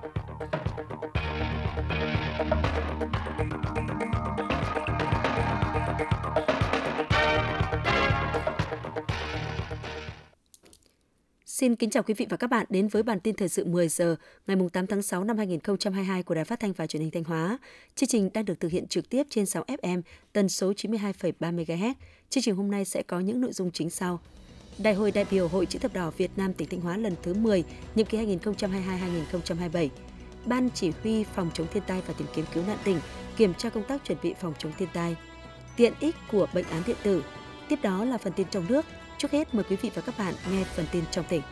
Xin kính chào quý vị và các bạn đến với bản tin thời sự 10 giờ ngày 8 tháng 6 năm 2022 của Đài Phát thanh và Truyền hình Thanh Hóa. Chương trình đang được thực hiện trực tiếp trên 6 FM, tần số 92,3 MHz. Chương trình hôm nay sẽ có những nội dung chính sau. Đại hội đại biểu Hội chữ thập đỏ Việt Nam tỉnh Thanh Hóa lần thứ 10, nhiệm kỳ 2022-2027. Ban chỉ huy phòng chống thiên tai và tìm kiếm cứu nạn tỉnh kiểm tra công tác chuẩn bị phòng chống thiên tai. Tiện ích của bệnh án điện tử. Tiếp đó là phần tin trong nước, Trước hết mời quý vị và các bạn nghe phần tin trong tỉnh.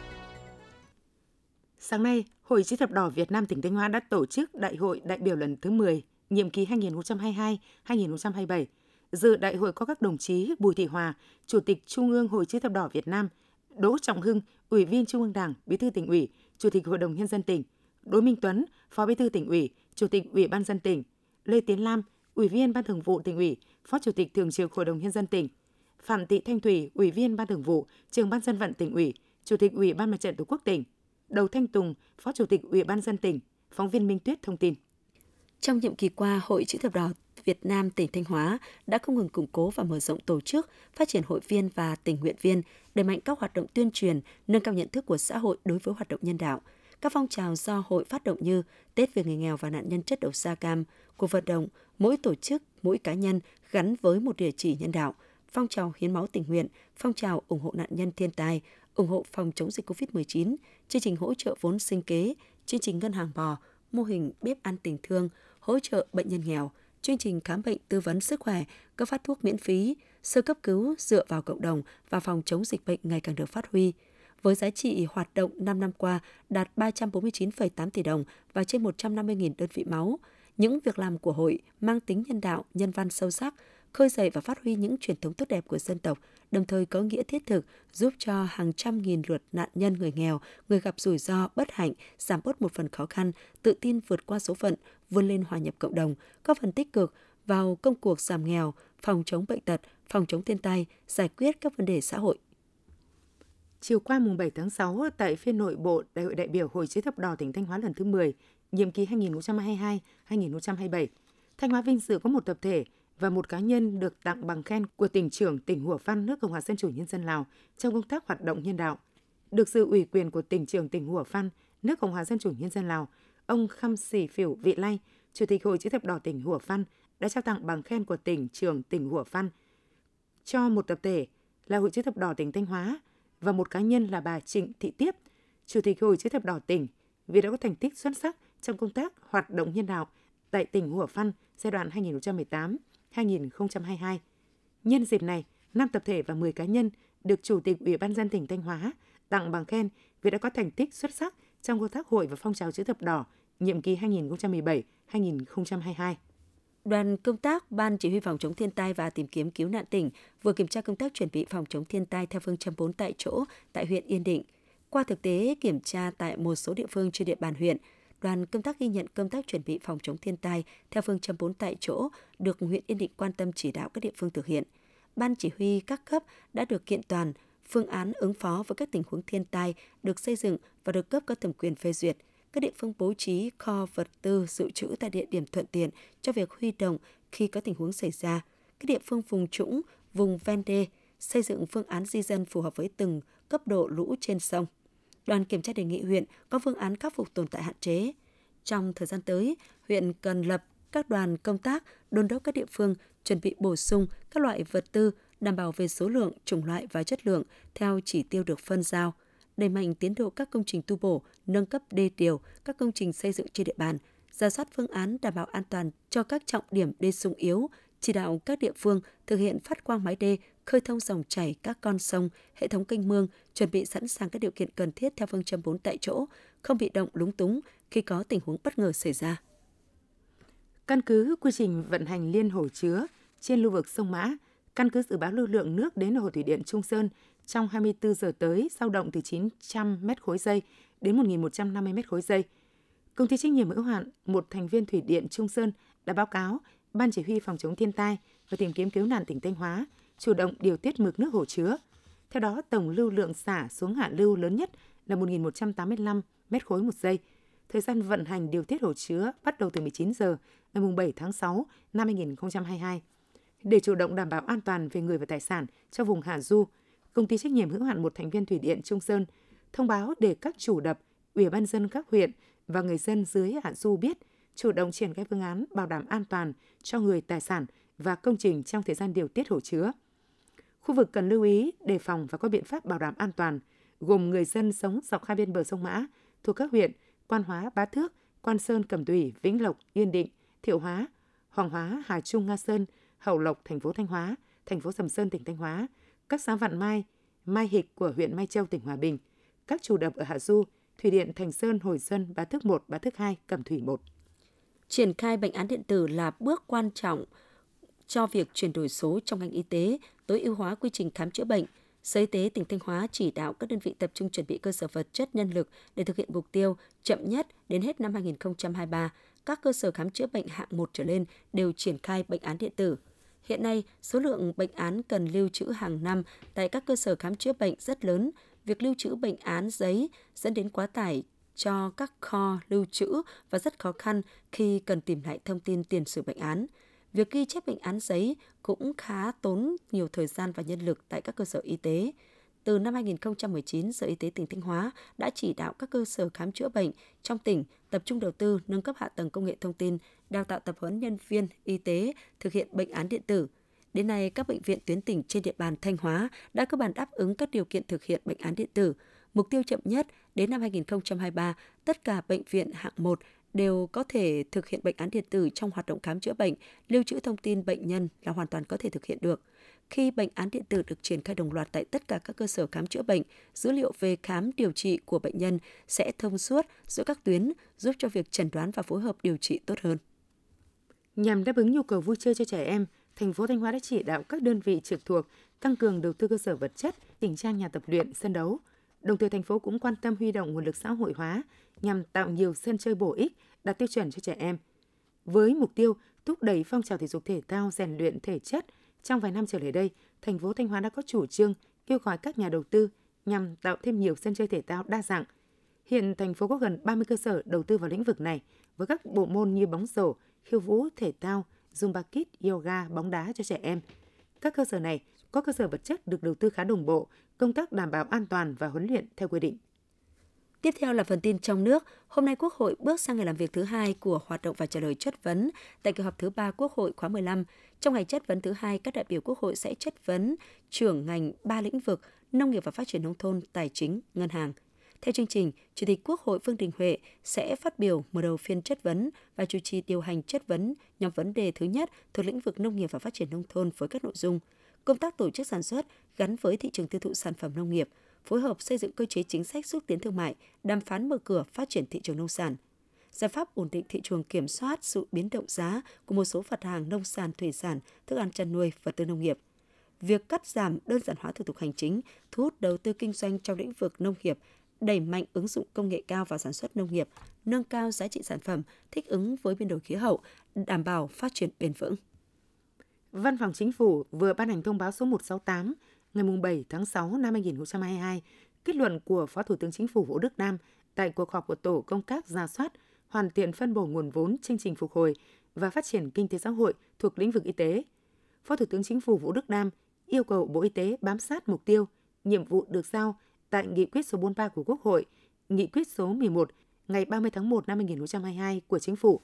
Sáng nay, Hội chữ thập đỏ Việt Nam tỉnh Thanh Hóa đã tổ chức Đại hội đại biểu lần thứ 10, nhiệm kỳ 2022-2027. Dự đại hội có các đồng chí Bùi Thị Hòa, Chủ tịch Trung ương Hội chữ thập đỏ Việt Nam, Đỗ Trọng Hưng, Ủy viên Trung ương Đảng, Bí thư tỉnh ủy, Chủ tịch Hội đồng nhân dân tỉnh, Đỗ Minh Tuấn, Phó Bí thư tỉnh ủy, Chủ tịch Ủy ban dân tỉnh, Lê Tiến Lam, Ủy viên Ban Thường vụ tỉnh ủy, Phó Chủ tịch Thường trực Hội đồng nhân dân tỉnh, Phạm Thị Thanh Thủy, Ủy viên Ban Thường vụ, Trưởng ban dân vận tỉnh ủy, Chủ tịch Ủy ban Mặt trận Tổ quốc tỉnh, Đầu Thanh Tùng, Phó Chủ tịch Ủy ban dân tỉnh, phóng viên Minh Tuyết thông tin. Trong nhiệm kỳ qua, Hội chữ thập đỏ Việt Nam tỉnh Thanh Hóa đã không ngừng củng cố và mở rộng tổ chức, phát triển hội viên và tình nguyện viên, đẩy mạnh các hoạt động tuyên truyền, nâng cao nhận thức của xã hội đối với hoạt động nhân đạo. Các phong trào do hội phát động như Tết về người nghèo và nạn nhân chất độc da cam, cuộc vận động mỗi tổ chức, mỗi cá nhân gắn với một địa chỉ nhân đạo – phong trào hiến máu tình nguyện, phong trào ủng hộ nạn nhân thiên tai, ủng hộ phòng chống dịch COVID-19, chương trình hỗ trợ vốn sinh kế, chương trình ngân hàng bò, mô hình bếp ăn tình thương, hỗ trợ bệnh nhân nghèo, chương trình khám bệnh tư vấn sức khỏe, cấp phát thuốc miễn phí, sơ cấp cứu dựa vào cộng đồng và phòng chống dịch bệnh ngày càng được phát huy. Với giá trị hoạt động 5 năm qua đạt 349,8 tỷ đồng và trên 150.000 đơn vị máu, những việc làm của hội mang tính nhân đạo, nhân văn sâu sắc, khơi dậy và phát huy những truyền thống tốt đẹp của dân tộc, đồng thời có nghĩa thiết thực giúp cho hàng trăm nghìn lượt nạn nhân người nghèo, người gặp rủi ro, bất hạnh, giảm bớt một phần khó khăn, tự tin vượt qua số phận, vươn lên hòa nhập cộng đồng, có phần tích cực vào công cuộc giảm nghèo, phòng chống bệnh tật, phòng chống thiên tai, giải quyết các vấn đề xã hội. Chiều qua mùng 7 tháng 6 tại phiên nội bộ Đại hội đại biểu Hội chữ thập đỏ tỉnh Thanh Hóa lần thứ 10, nhiệm kỳ 2022-2027, Thanh Hóa vinh dự có một tập thể và một cá nhân được tặng bằng khen của tỉnh trưởng tỉnh Hủa Phăn nước Cộng hòa Dân chủ Nhân dân Lào trong công tác hoạt động nhân đạo. Được sự ủy quyền của tỉnh trưởng tỉnh Hủa Phăn, nước Cộng hòa Dân chủ Nhân dân Lào, ông Khăm Sì Phỉu Vị Lay, Chủ tịch Hội chữ thập đỏ tỉnh Hủa Phăn đã trao tặng bằng khen của tỉnh trưởng tỉnh Hủa Phăn cho một tập thể là Hội chữ thập đỏ tỉnh Thanh Hóa và một cá nhân là bà Trịnh Thị Tiếp, Chủ tịch Hội chữ thập đỏ tỉnh vì đã có thành tích xuất sắc trong công tác hoạt động nhân đạo tại tỉnh Hủa Phăn giai đoạn 2018 2022. Nhân dịp này, 5 tập thể và 10 cá nhân được Chủ tịch Ủy ban dân tỉnh Thanh Hóa tặng bằng khen vì đã có thành tích xuất sắc trong công tác hội và phong trào chữ thập đỏ nhiệm kỳ 2017-2022. Đoàn công tác Ban Chỉ huy phòng chống thiên tai và tìm kiếm cứu nạn tỉnh vừa kiểm tra công tác chuẩn bị phòng chống thiên tai theo phương châm 4 tại chỗ tại huyện Yên Định. Qua thực tế kiểm tra tại một số địa phương trên địa bàn huyện, đoàn công tác ghi nhận công tác chuẩn bị phòng chống thiên tai theo phương châm 4 tại chỗ được huyện Yên Định quan tâm chỉ đạo các địa phương thực hiện. Ban chỉ huy các cấp đã được kiện toàn, phương án ứng phó với các tình huống thiên tai được xây dựng và được cấp có thẩm quyền phê duyệt. Các địa phương bố trí kho vật tư dự trữ tại địa điểm thuận tiện cho việc huy động khi có tình huống xảy ra. Các địa phương vùng trũng, vùng ven đê xây dựng phương án di dân phù hợp với từng cấp độ lũ trên sông đoàn kiểm tra đề nghị huyện có phương án khắc phục tồn tại hạn chế. Trong thời gian tới, huyện cần lập các đoàn công tác đôn đốc các địa phương chuẩn bị bổ sung các loại vật tư đảm bảo về số lượng, chủng loại và chất lượng theo chỉ tiêu được phân giao, đẩy mạnh tiến độ các công trình tu bổ, nâng cấp đê điều, các công trình xây dựng trên địa bàn, ra soát phương án đảm bảo an toàn cho các trọng điểm đê sung yếu, chỉ đạo các địa phương thực hiện phát quang mái đê, khơi thông dòng chảy các con sông, hệ thống kênh mương, chuẩn bị sẵn sàng các điều kiện cần thiết theo phương châm 4 tại chỗ, không bị động lúng túng khi có tình huống bất ngờ xảy ra. Căn cứ quy trình vận hành liên hồ chứa trên lưu vực sông Mã, căn cứ dự báo lưu lượng nước đến hồ thủy điện Trung Sơn trong 24 giờ tới dao động từ 900 m khối giây đến 1.150 m khối giây. Công ty trách nhiệm hữu hạn một thành viên thủy điện Trung Sơn đã báo cáo Ban Chỉ huy Phòng chống thiên tai và tìm kiếm cứu nạn tỉnh Thanh Hóa chủ động điều tiết mực nước hồ chứa. Theo đó, tổng lưu lượng xả xuống hạ lưu lớn nhất là 1.185 mét khối một giây. thời gian vận hành điều tiết hồ chứa bắt đầu từ 19 giờ ngày 7 tháng 6 năm 2022. Để chủ động đảm bảo an toàn về người và tài sản cho vùng hạ du, công ty trách nhiệm hữu hạn một thành viên thủy điện Trung Sơn thông báo để các chủ đập, ủy ban dân các huyện và người dân dưới hạ du biết chủ động triển khai phương án bảo đảm an toàn cho người, tài sản và công trình trong thời gian điều tiết hồ chứa. Khu vực cần lưu ý, đề phòng và có biện pháp bảo đảm an toàn, gồm người dân sống dọc hai bên bờ sông Mã thuộc các huyện Quan Hóa, Bá Thước, Quan Sơn, Cẩm Thủy, Vĩnh Lộc, Yên Định, Thiệu Hóa, Hoàng Hóa, Hà Trung, Nga Sơn, Hậu Lộc, thành phố Thanh Hóa, thành phố Sầm Sơn, tỉnh Thanh Hóa, các xã Vạn Mai, Mai Hịch của huyện Mai Châu, tỉnh Hòa Bình, các chủ đập ở Hạ Du, Thủy điện Thành Sơn, Hồi Sơn Bá Thước 1, Bá Thước 2, Cẩm Thủy 1. Triển khai bệnh án điện tử là bước quan trọng cho việc chuyển đổi số trong ngành y tế, tối ưu hóa quy trình khám chữa bệnh. Sở Y tế tỉnh Thanh Hóa chỉ đạo các đơn vị tập trung chuẩn bị cơ sở vật chất nhân lực để thực hiện mục tiêu chậm nhất đến hết năm 2023, các cơ sở khám chữa bệnh hạng 1 trở lên đều triển khai bệnh án điện tử. Hiện nay, số lượng bệnh án cần lưu trữ hàng năm tại các cơ sở khám chữa bệnh rất lớn. Việc lưu trữ bệnh án giấy dẫn đến quá tải cho các kho lưu trữ và rất khó khăn khi cần tìm lại thông tin tiền sử bệnh án. Việc ghi chép bệnh án giấy cũng khá tốn nhiều thời gian và nhân lực tại các cơ sở y tế. Từ năm 2019, Sở Y tế tỉnh Thanh Hóa đã chỉ đạo các cơ sở khám chữa bệnh trong tỉnh tập trung đầu tư nâng cấp hạ tầng công nghệ thông tin, đào tạo tập huấn nhân viên y tế thực hiện bệnh án điện tử. Đến nay, các bệnh viện tuyến tỉnh trên địa bàn Thanh Hóa đã cơ bản đáp ứng các điều kiện thực hiện bệnh án điện tử. Mục tiêu chậm nhất đến năm 2023, tất cả bệnh viện hạng 1 đều có thể thực hiện bệnh án điện tử trong hoạt động khám chữa bệnh, lưu trữ thông tin bệnh nhân là hoàn toàn có thể thực hiện được. Khi bệnh án điện tử được triển khai đồng loạt tại tất cả các cơ sở khám chữa bệnh, dữ liệu về khám điều trị của bệnh nhân sẽ thông suốt giữa các tuyến, giúp cho việc chẩn đoán và phối hợp điều trị tốt hơn. Nhằm đáp ứng nhu cầu vui chơi cho trẻ em, thành phố Thanh Hóa đã chỉ đạo các đơn vị trực thuộc tăng cường đầu tư cơ sở vật chất, chỉnh trang nhà tập luyện, sân đấu. Đồng thời thành phố cũng quan tâm huy động nguồn lực xã hội hóa nhằm tạo nhiều sân chơi bổ ích, đạt tiêu chuẩn cho trẻ em. Với mục tiêu thúc đẩy phong trào thể dục thể thao rèn luyện thể chất, trong vài năm trở lại đây, thành phố Thanh Hóa đã có chủ trương kêu gọi các nhà đầu tư nhằm tạo thêm nhiều sân chơi thể thao đa dạng. Hiện thành phố có gần 30 cơ sở đầu tư vào lĩnh vực này với các bộ môn như bóng rổ, khiêu vũ, thể thao, Zumba Kids, yoga, bóng đá cho trẻ em. Các cơ sở này có cơ sở vật chất được đầu tư khá đồng bộ, công tác đảm bảo an toàn và huấn luyện theo quy định. Tiếp theo là phần tin trong nước. Hôm nay Quốc hội bước sang ngày làm việc thứ hai của hoạt động và trả lời chất vấn tại kỳ họp thứ ba Quốc hội khóa 15. Trong ngày chất vấn thứ hai, các đại biểu Quốc hội sẽ chất vấn trưởng ngành ba lĩnh vực nông nghiệp và phát triển nông thôn, tài chính, ngân hàng. Theo chương trình, Chủ tịch Quốc hội Vương Đình Huệ sẽ phát biểu mở đầu phiên chất vấn và chủ trì điều hành chất vấn nhóm vấn đề thứ nhất thuộc lĩnh vực nông nghiệp và phát triển nông thôn với các nội dung công tác tổ chức sản xuất gắn với thị trường tiêu thụ sản phẩm nông nghiệp, phối hợp xây dựng cơ chế chính sách xúc tiến thương mại, đàm phán mở cửa phát triển thị trường nông sản. Giải pháp ổn định thị trường kiểm soát sự biến động giá của một số mặt hàng nông sản, thủy sản, thức ăn chăn nuôi, vật tư nông nghiệp. Việc cắt giảm đơn giản hóa thủ tục hành chính, thu hút đầu tư kinh doanh trong lĩnh vực nông nghiệp, đẩy mạnh ứng dụng công nghệ cao vào sản xuất nông nghiệp, nâng cao giá trị sản phẩm, thích ứng với biến đổi khí hậu, đảm bảo phát triển bền vững. Văn phòng Chính phủ vừa ban hành thông báo số 168 ngày 7 tháng 6 năm 2022, kết luận của Phó Thủ tướng Chính phủ Vũ Đức Đam tại cuộc họp của Tổ công tác ra soát, hoàn thiện phân bổ nguồn vốn chương trình phục hồi và phát triển kinh tế xã hội thuộc lĩnh vực y tế. Phó Thủ tướng Chính phủ Vũ Đức Đam yêu cầu Bộ Y tế bám sát mục tiêu, nhiệm vụ được giao tại Nghị quyết số 43 của Quốc hội, Nghị quyết số 11 ngày 30 tháng 1 năm 2022 của Chính phủ,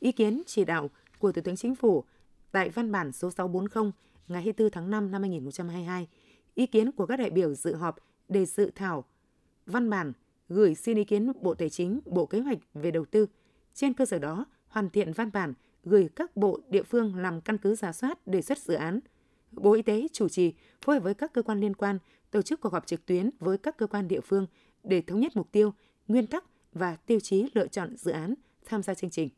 ý kiến chỉ đạo của Thủ tướng Chính phủ tại văn bản số 640 ngày 24 tháng 5 năm 2022, ý kiến của các đại biểu dự họp đề dự thảo văn bản gửi xin ý kiến Bộ Tài chính, Bộ Kế hoạch về đầu tư. Trên cơ sở đó, hoàn thiện văn bản gửi các bộ địa phương làm căn cứ giả soát đề xuất dự án. Bộ Y tế chủ trì phối hợp với các cơ quan liên quan tổ chức cuộc họp trực tuyến với các cơ quan địa phương để thống nhất mục tiêu, nguyên tắc và tiêu chí lựa chọn dự án tham gia chương trình.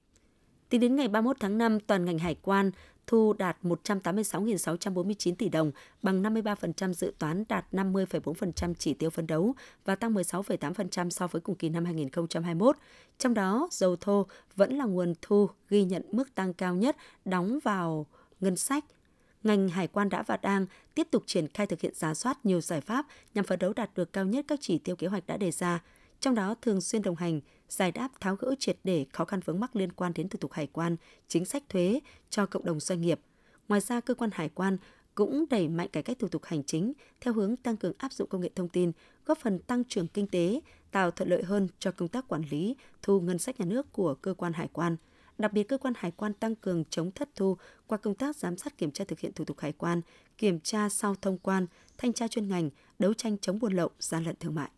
Tính đến ngày 31 tháng 5, toàn ngành hải quan thu đạt 186.649 tỷ đồng, bằng 53% dự toán đạt 50,4% chỉ tiêu phấn đấu và tăng 16,8% so với cùng kỳ năm 2021. Trong đó, dầu thô vẫn là nguồn thu ghi nhận mức tăng cao nhất đóng vào ngân sách. Ngành hải quan đã và đang tiếp tục triển khai thực hiện giá soát nhiều giải pháp nhằm phấn đấu đạt được cao nhất các chỉ tiêu kế hoạch đã đề ra, trong đó thường xuyên đồng hành, giải đáp tháo gỡ triệt để khó khăn vướng mắc liên quan đến thủ tục hải quan, chính sách thuế cho cộng đồng doanh nghiệp. Ngoài ra, cơ quan hải quan cũng đẩy mạnh cải cách thủ tục hành chính theo hướng tăng cường áp dụng công nghệ thông tin, góp phần tăng trưởng kinh tế, tạo thuận lợi hơn cho công tác quản lý, thu ngân sách nhà nước của cơ quan hải quan. Đặc biệt, cơ quan hải quan tăng cường chống thất thu qua công tác giám sát kiểm tra thực hiện thủ tục hải quan, kiểm tra sau thông quan, thanh tra chuyên ngành, đấu tranh chống buôn lậu, gian lận thương mại.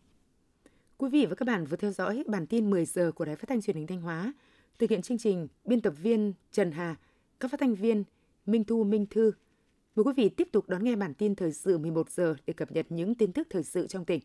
Quý vị và các bạn vừa theo dõi bản tin 10 giờ của Đài Phát thanh Truyền hình Thanh Hóa. Thực hiện chương trình, biên tập viên Trần Hà, các phát thanh viên Minh Thu Minh Thư. Mời quý vị tiếp tục đón nghe bản tin thời sự 11 giờ để cập nhật những tin tức thời sự trong tỉnh.